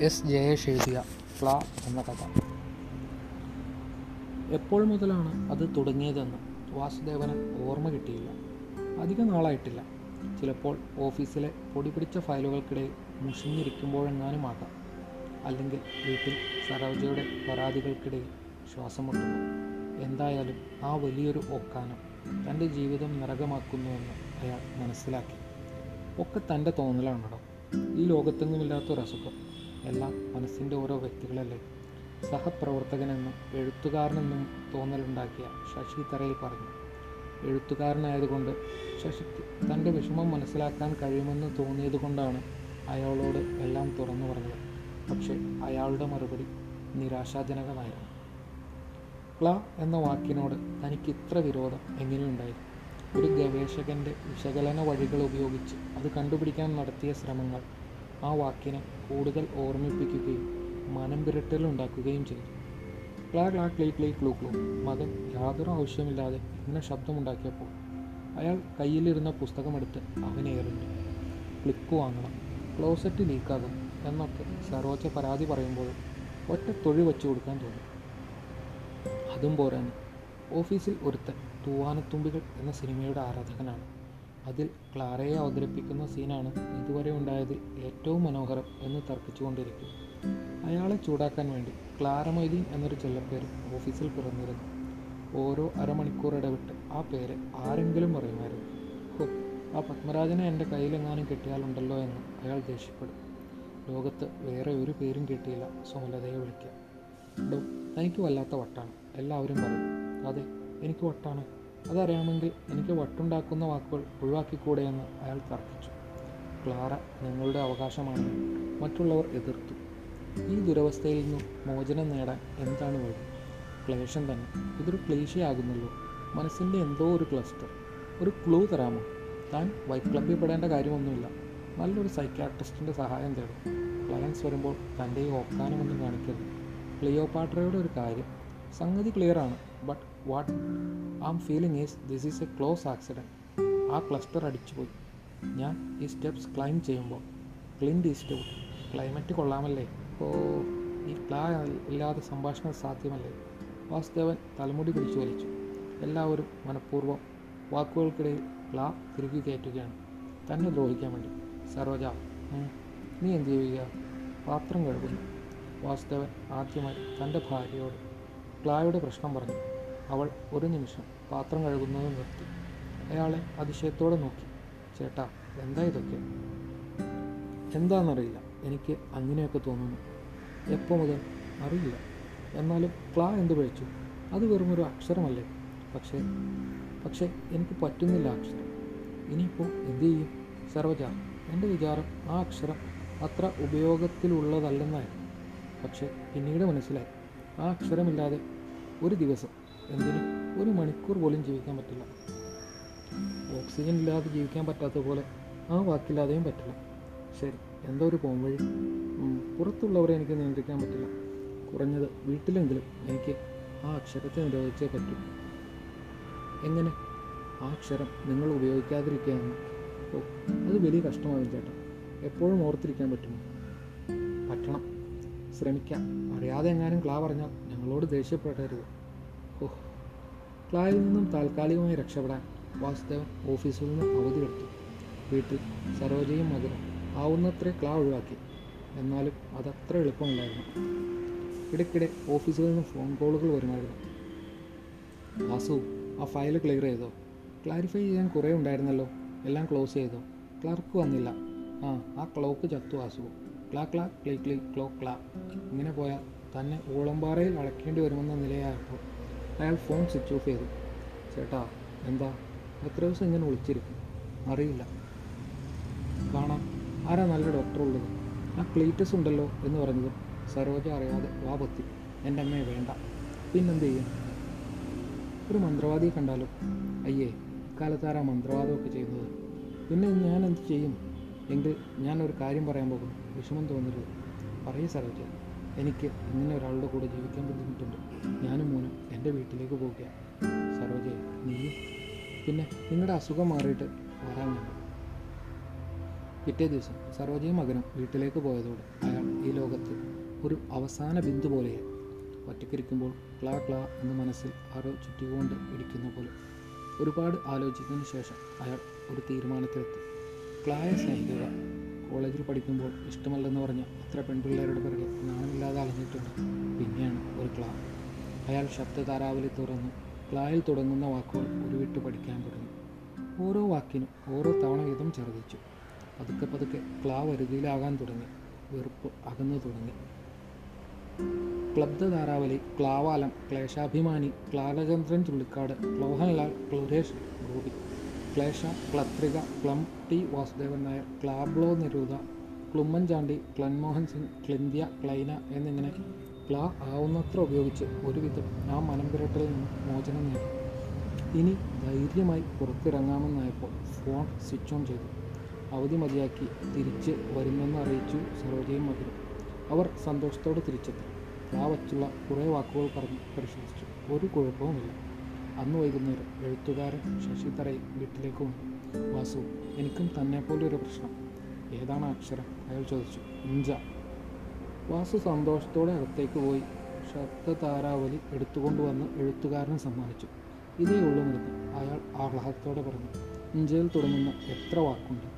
S Jayesh എഴുതിയ ഫ്ലാ എന്ന കഥ. എപ്പോൾ മുതലാണ് അത് തുടങ്ങിയതെന്ന് വാസുദേവന് ഓർമ്മ കിട്ടിയില്ല. അധിക നാളായിട്ടില്ല. ചിലപ്പോൾ ഓഫീസിലെ പൊടി പിടിച്ച ഫയലുകൾക്കിടയിൽ മുഷിഞ്ഞിരിക്കുമ്പോഴെങ്ങാനും ആകാം. അല്ലെങ്കിൽ വീട്ടിൽ സരോജയുടെ പരാതികൾക്കിടയിൽ ശ്വാസം മുട്ടുന്നു എന്തായാലും ആ വലിയൊരു ഒക്കാനം തന്റെ ജീവിതം നരകമാക്കുന്നുവെന്ന് അയാൾ മനസ്സിലാക്കി. ഒക്കെ തന്റെ തോന്നലാണല്ലോ. ഈ ലോകത്തെങ്ങുമില്ലാത്തൊരസുഖം. എല്ലാം മനസ്സിന്റെ ഓരോ വ്യക്തികളല്ലേ? സഹപ്രവർത്തകനെന്നും എഴുത്തുകാരനെന്നും തോന്നലുണ്ടാക്കിയ ശശി തറയിൽ പറഞ്ഞു. എഴുത്തുകാരനായതുകൊണ്ട് ശശിക്ക് തന്റെ വിഷമം മനസ്സിലാക്കാൻ കഴിയുമെന്ന് തോന്നിയതുകൊണ്ടാണ് അയാളോട് എല്ലാം തുറന്നു പറഞ്ഞത്. പക്ഷേ അയാളുടെ മറുപടി നിരാശാജനകമായിരുന്നു. ക്ല എന്ന വാക്കിനോട് തനിക്ക് ഇത്ര വിരോധം എങ്ങനെയുണ്ടായി ഒരു ഗവേഷകന്റെ വിശകലന വഴികൾ ഉപയോഗിച്ച് അത് കണ്ടുപിടിക്കാൻ നടത്തിയ ശ്രമങ്ങൾ ആ വാക്കിനെ കൂടുതൽ ഓർമ്മിപ്പിക്കുകയും മനം വിരട്ടലുണ്ടാക്കുകയും ചെയ്തു. ക്ലാ ക്ലാ ക്ലീ ക്ലീ ക്ലൂ ക്ലൂ. മകൻ യാതൊരു ആവശ്യമില്ലാതെ ഇങ്ങനെ ശബ്ദമുണ്ടാക്കിയപ്പോൾ അയാൾ കയ്യിലിരുന്ന പുസ്തകമെടുത്ത് അവനെ എറിഞ്ഞു. ക്ലിക്ക് വാങ്ങണം ക്ലോസറ്റ് ലീക്കാകും എന്നൊക്കെ സരോജ പരാതി പറയുമ്പോൾ ഒറ്റ തൊഴി വെച്ചു കൊടുക്കാൻ തോന്നി. അതും പോരാന്ന് ഓഫീസിൽ ഒരുത്തൻ തൂവാനത്തുമ്പികൾ എന്ന സിനിമയുടെ ആരാധകനാണ്. അതിൽ ക്ലാരയെ അവതരിപ്പിക്കുന്ന സീനാണ് ഇതുവരെ ഉണ്ടായതിൽ ഏറ്റവും മനോഹരം എന്ന് തർക്കിച്ചുകൊണ്ടിരിക്കും. അയാളെ ചൂടാക്കാൻ വേണ്ടി ക്ലാര മൊയ്തീൻ എന്നൊരു ചെല്ലപ്പേര് ഓഫീസിൽ പിറന്നിരുന്നു. ഓരോ അരമണിക്കൂർ ഇടവിട്ട് ആ പേര് ആരെങ്കിലും പറയുമായിരുന്നു ഹോ ആ പത്മരാജനെ എന്റെ കയ്യിലെങ്ങാനും കിട്ടിയാലുണ്ടല്ലോ എന്ന് അയാൾ ദേഷ്യപ്പെടും. ലോകത്ത് വേറെ ഒരു പേരും കിട്ടിയില്ല സുമലതയെ വിളിക്കാം ഡോ തനിക്ക് വല്ലാത്ത വട്ടാണ് എല്ലാവരും പറയും. അതെ എനിക്ക് വട്ടാണ്. അതറിയാമെങ്കിൽ എനിക്ക് വട്ടുണ്ടാക്കുന്ന വാക്കുകൾ ഒഴിവാക്കിക്കൂടെ എന്ന് അയാൾ തർക്കിച്ചു. ക്ലാറ നിങ്ങളുടെ അവകാശമാണ്. മറ്റുള്ളവർ എതിർത്തു. ഈ ദുരവസ്ഥയിൽ നിന്നും മോചനം നേടാൻ എന്താണ് വഴി? ക്ലേശം തന്നെ. ഇതൊരു ക്ലേശയാകുന്നല്ലോ. മനസ്സിന്റെ എന്തോ ഒരു ക്ലസ്റ്റർ ഒരു ക്ലൂ തരാമോ? താൻ വൈറ്റ് ക്ലബ്ബിൽ കാര്യമൊന്നുമില്ല. നല്ലൊരു സൈക്യാട്രിസ്റ്റിന്റെ സഹായം തേടും. ക്ലയൻസ് വരുമ്പോൾ തന്റെ ഈ ഒക്കാനമൊന്നും കാണിക്കരുത്. ക്ലിയോപാട്രയുടെ ഒരു കാര്യം. സംഗതി ക്ലിയറാണ് but what am feeling is this is a close accident ആ ക്ലസ്റ്റർ അടിച്ചുപോയി. ഞാൻ ഈ സ്റ്റെപ്സ് ക്ലൈം ചെയ്യുമ്പോൾ ക്ലിൻഡ് ഈസ്റ്റ്വുഡ് ക്ലൈമറ്റ് കൊള്ളാമല്ലേ? ഓ ഈ പ്ലാ ഇല്ലാതെ സംഭാഷണം സാധ്യമല്ലേ? വാസുദേവൻ തലമുടി പിടിച്ചു വലിച്ചു. എല്ലാവരും മനഃപൂർവം വാക്കുകൾക്കിടയിൽ പ്ലാ തിരുകി കയറ്റുകയാണ്. തന്നെ ദ്രോഹിക്കാൻ വേണ്ടി. സരോജ നീ എന്ത് ചെയ്യുക? പാത്രം കഴുകുന്നു. വാസുദേവൻ ആദ്യമായി തന്റെ ഭാര്യയോട് പ്ലായുടെ പ്രശ്നം പറഞ്ഞു. അവൾ ഒരു നിമിഷം പാത്രം കഴുകുന്നത് നിർത്തി. അയാളെ അതിശയത്തോടെ നോക്കി. ചേട്ടാ എന്താ ഇതൊക്കെ? എന്താണെന്നറിയില്ല എനിക്ക് അങ്ങനെയൊക്കെ തോന്നുന്നു. എപ്പോൾ മുതൽ? അറിയില്ല. എന്നാലും ക്ലാ എന്ത് പഴിച്ചു അത് വെറും ഒരു അക്ഷരമല്ലേ. പക്ഷേ പക്ഷേ എനിക്ക് പറ്റുന്നില്ല അക്ഷരം. ഇനിയിപ്പോൾ എന്തു ചെയ്യും? സർവജ എന്റെ വിചാരം ആ അക്ഷരം അത്ര ഉപയോഗത്തിലുള്ളതല്ലെന്നായിരുന്നു. പക്ഷേ പിന്നീട് മനസ്സിലായി. ആ അക്ഷരമില്ലാതെ ഒരു ദിവസം എന്തിനും ഒരു മണിക്കൂർ പോലും ജീവിക്കാൻ പറ്റില്ല. ഓക്സിജൻ ഇല്ലാതെ ജീവിക്കാൻ പറ്റാത്ത പോലെ ആ വാക്കില്ലാതെയും പറ്റില്ല. ശരി എന്തോ ഒരു പോംവഴി വഴി. പുറത്തുള്ളവരെ എനിക്ക് നിയന്ത്രിക്കാൻ പറ്റില്ല. കുറഞ്ഞത് വീട്ടിലെങ്കിലും എനിക്ക് ആ അക്ഷരത്തെ നിരോധിച്ചേ പറ്റൂ. എങ്ങനെ? ആ അക്ഷരം നിങ്ങൾ ഉപയോഗിക്കാതിരിക്കുകയാണ്. ഓ അത് വലിയ കഷ്ടമാകും ചേട്ടാ. എപ്പോഴും ഓർത്തിരിക്കാൻ പറ്റുമോ? പറ്റണം. ശ്രമിക്കാം. അറിയാതെ എങ്ങാനും ക്ലാ പറഞ്ഞാൽ ഞങ്ങളോട് ദേഷ്യപ്പെടരുത്. ഓ ക്ലായിൽ നിന്നും താൽക്കാലികമായി രക്ഷപ്പെടാൻ വാസുദേവൻ ഓഫീസിൽ നിന്ന് അവധി എടുത്തു. വീട്ടിൽ സരോജയും മകനും ആവുന്നത്ര ക്ലാ ഒഴിവാക്കി. എന്നാലും അതത്ര എളുപ്പമില്ലായിരുന്നു ഇടയ്ക്കിടെ ഓഫീസിൽ നിന്ന് ഫോൺ കോളുകൾ വരുമായിരുന്നു. വാസു ആ ഫയൽ ക്ലിയർ ചെയ്തോ? ക്ലാരിഫൈ ചെയ്യാൻ കുറേ ഉണ്ടായിരുന്നല്ലോ. എല്ലാം ക്ലോസ് ചെയ്തോ? ക്ലർക്ക് വന്നില്ല. ആ ആ ക്ലോക്ക് ചത്തു വാസു. ക്ലാ ക്ലാ ക്ലീ ക്ലീ ക്ലോ ക്ലാ. ഇങ്ങനെ പോയാൽ തന്നെ ഓളമ്പാറയിൽ അടയ്ക്കേണ്ടി വരുമെന്ന നിലയായപ്പോൾ അയാൾ ഫോൺ സ്വിച്ച് ഓഫ് ചെയ്തു. ചേട്ടാ എന്താ? എത്ര ദിവസം ഇങ്ങനെ വിളിച്ചിരിക്കും അറിയില്ല. കാണാം. ആരാ നല്ല ഡോക്ടർ ഉള്ളത്? ആ ക്ലീറ്റസ് ഉണ്ടല്ലോ എന്ന് പറഞ്ഞത് സരോജ അറിയാതെ വാ പൊത്തി. എന്റെ അമ്മയെ വേണ്ട. പിന്നെന്ത് ചെയ്യും? ഒരു മന്ത്രവാദിയെ കണ്ടാലോ? അയ്യേ ഇക്കാലത്താരാ മന്ത്രവാദമൊക്കെ ചെയ്യുന്നത്? പിന്നെ ഞാൻ എന്ത് ചെയ്യും? എങ്കിൽ ഞാനൊരു കാര്യം പറയാൻ പോകുന്നു. വിഷമം തോന്നരുത്. പറയൂ സരോജ. എനിക്ക് ഇങ്ങനെ ഒരാളുടെ കൂടെ ജീവിക്കാൻ ബുദ്ധിമുട്ടുണ്ട്. ഞാനും മോനും എന്റെ വീട്ടിലേക്ക് പോവുകയാണ് സരോജയെ നീയും പിന്നെ നിങ്ങളുടെ അസുഖം മാറിയിട്ട് വരാൻ വേണ്ടി പിറ്റേ ദിവസം സരോജയും മകനും വീട്ടിലേക്ക് പോയതോടെ അയാൾ ഈ ലോകത്ത് ഒരു അവസാന ബിന്ദു പോലെയായി. ഒറ്റക്കിരിക്കുമ്പോൾ ക്ലാ ക്ലാ എന്ന് മനസ്സിൽ ആരോ ചുറ്റിക്കൊണ്ട് ഇടിക്കുന്ന പോലെ ഒരുപാട് ആലോചിച്ചതിന് ശേഷം അയാൾ ഒരു തീരുമാനത്തിലെത്തി. ക്ലായെ സ്നേഹിക്കുക കോളേജിൽ പഠിക്കുമ്പോൾ ഇഷ്ടമല്ലെന്ന് പറഞ്ഞ എത്ര പെൺപിള്ളേരുടെ പിറകെ നാണമില്ലാതെ അലഞ്ഞിട്ടുണ്ട്. പിന്നെയാണ് ഒരു ക്ലാ. അയാൾ ശബ്ദ താരാവലി തുറന്നു ക്ലായിൽ തുടങ്ങുന്ന വാക്കുകൾ ഉരുവിട്ട് പഠിക്കാൻ തുടങ്ങി. ഓരോ വാക്കിനും ഓരോ തവണ വീതം ഛർദ്ദിച്ചു. പതുക്കെ പതുക്കെ ക്ലാ വരുതിയിലാകാൻ തുടങ്ങി. വെറുപ്പ് അകന്നു തുടങ്ങി. ക്ലബ്ദ ധാരാവലി ക്ലാവാലം ക്ലേശാഭിമാനി ക്ലാലചന്ദ്രൻ ചുള്ളിക്കാട് മോഹൻലാൽ ക്ലുരേഷ് ഗോപി. ക്ലേശ ക്ലത്രിക ക്ലം ടി വാസുദേവൻ നായർ ക്ലാബ്ലോ നിരൂത ക്ലുമ്മൻചാണ്ടി ക്ലൻമോഹൻ സിംഗ് ക്ലിന്ത്യ ക്ലൈന എന്നിങ്ങനെ ക്ലാ ആവുന്നത്ര ഉപയോഗിച്ച് ഒരുവിധം ആ മനംപിരട്ടിൽ നിന്ന് മോചനം നേടി. ഇനി ധൈര്യമായി പുറത്തിറങ്ങാമെന്നായപ്പോൾ ഫോൺ സ്വിച്ച് ഓൺ ചെയ്തു. അവധി മതിയാക്കി തിരിച്ച് വരുമെന്ന് അറിയിച്ചു സരോജയും മകനും അവർ സന്തോഷത്തോടെ തിരിച്ചെത്തി. ക്ലാ വച്ചുള്ള കുറേ വാക്കുകൾ പറഞ്ഞ് പരിശോധിച്ചു. ഒരു കുഴപ്പവുമില്ല. അന്ന് വൈകുന്നേരം എഴുത്തുകാരൻ ശശി തറയും വീട്ടിലേക്ക് വന്നു. വാസു എനിക്കും തന്നെ ഒരു പ്രശ്നം. ഏതാണ് അക്ഷരം? അയാൾ ചോദിച്ചു. ഇഞ്ച വാസു സന്തോഷത്തോടെ അകത്തേക്ക് പോയി. ശബ്ദതാരാവലി എടുത്തുകൊണ്ടുവന്ന് എഴുത്തുകാരന് സമ്മാനിച്ചു. ഇതേ ഉള്ളു മൃഗം അയാൾ ആഹ്ലാദത്തോടെ പറഞ്ഞു. ഇഞ്ചയിൽ തുടങ്ങുന്ന എത്ര വാക്കുണ്ട്?